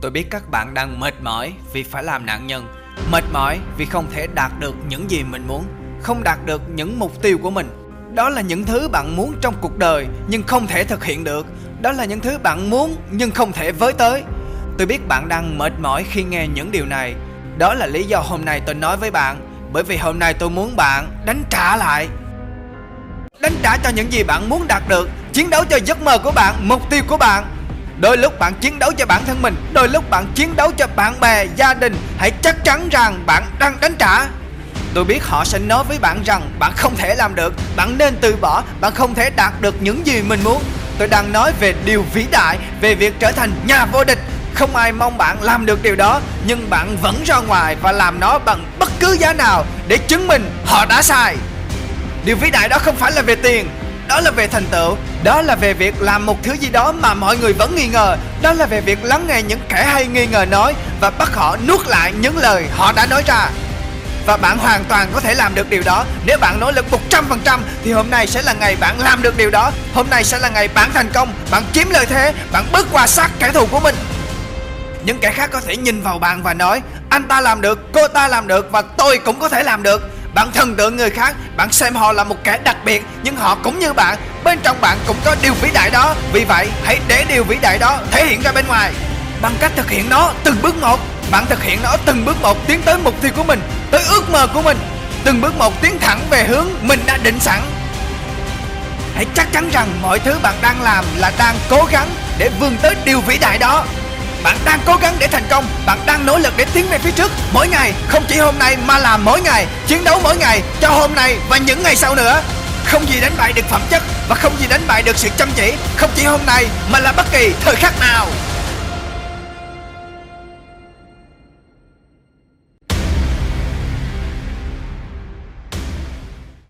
Tôi biết các bạn đang mệt mỏi vì phải làm nạn nhân. Mệt mỏi vì không thể đạt được những gì mình muốn Không đạt được những mục tiêu của mình. Đó là những thứ bạn muốn trong cuộc đời nhưng không thể thực hiện được. Đó là những thứ bạn muốn nhưng không thể với tới. Tôi biết bạn đang mệt mỏi khi nghe những điều này. Đó là lý do hôm nay tôi nói với bạn Bởi vì hôm nay tôi muốn bạn đánh trả lại. Đánh trả cho những gì bạn muốn đạt được Chiến đấu cho giấc mơ của bạn, mục tiêu của bạn. Đôi lúc bạn chiến đấu cho bản thân mình Đôi lúc bạn chiến đấu cho bạn bè, gia đình. Hãy chắc chắn rằng bạn đang đánh trả. Tôi biết họ sẽ nói với bạn rằng bạn không thể làm được Bạn nên từ bỏ Bạn không thể đạt được những gì mình muốn. Tôi đang nói về điều vĩ đại Về việc trở thành nhà vô địch. Không ai mong bạn làm được điều đó Nhưng bạn vẫn ra ngoài và làm nó bằng bất cứ giá nào Để chứng minh họ đã sai. Điều vĩ đại đó không phải là về tiền đó là về thành tựu Đó là về việc làm một thứ gì đó mà mọi người vẫn nghi ngờ Đó là về việc lắng nghe những kẻ hay nghi ngờ nói Và bắt họ nuốt lại những lời họ đã nói ra. Và bạn hoàn toàn có thể làm được điều đó. Nếu bạn nỗ lực 100% Thì hôm nay sẽ là ngày bạn làm được điều đó. Hôm nay sẽ là ngày bạn thành công Bạn chiếm lợi thế Bạn bước qua sát kẻ thù của mình. Những kẻ khác có thể nhìn vào bạn và nói Anh ta làm được, cô ta làm được Và tôi cũng có thể làm được bạn thần tượng người khác Bạn xem họ là một kẻ đặc biệt, Nhưng họ cũng như bạn. Bên trong bạn cũng có điều vĩ đại đó. Vì vậy, hãy để điều vĩ đại đó thể hiện ra bên ngoài. Bằng cách thực hiện nó từng bước một, Bạn thực hiện nó từng bước một Tiến tới mục tiêu của mình, Tới ước mơ của mình. Từng bước một tiến thẳng về hướng mình đã định sẵn. Hãy chắc chắn rằng mọi thứ bạn đang làm là đang cố gắng để vươn tới điều vĩ đại đó bạn đang cố gắng để thành công. Bạn đang nỗ lực để tiến về phía trước. Mỗi ngày, không chỉ hôm nay mà là mỗi ngày. Chiến đấu mỗi ngày cho hôm nay và những ngày sau nữa. Không gì đánh bại được phẩm chất Và không gì đánh bại được sự chăm chỉ. Không chỉ hôm nay mà là bất kỳ thời khắc nào.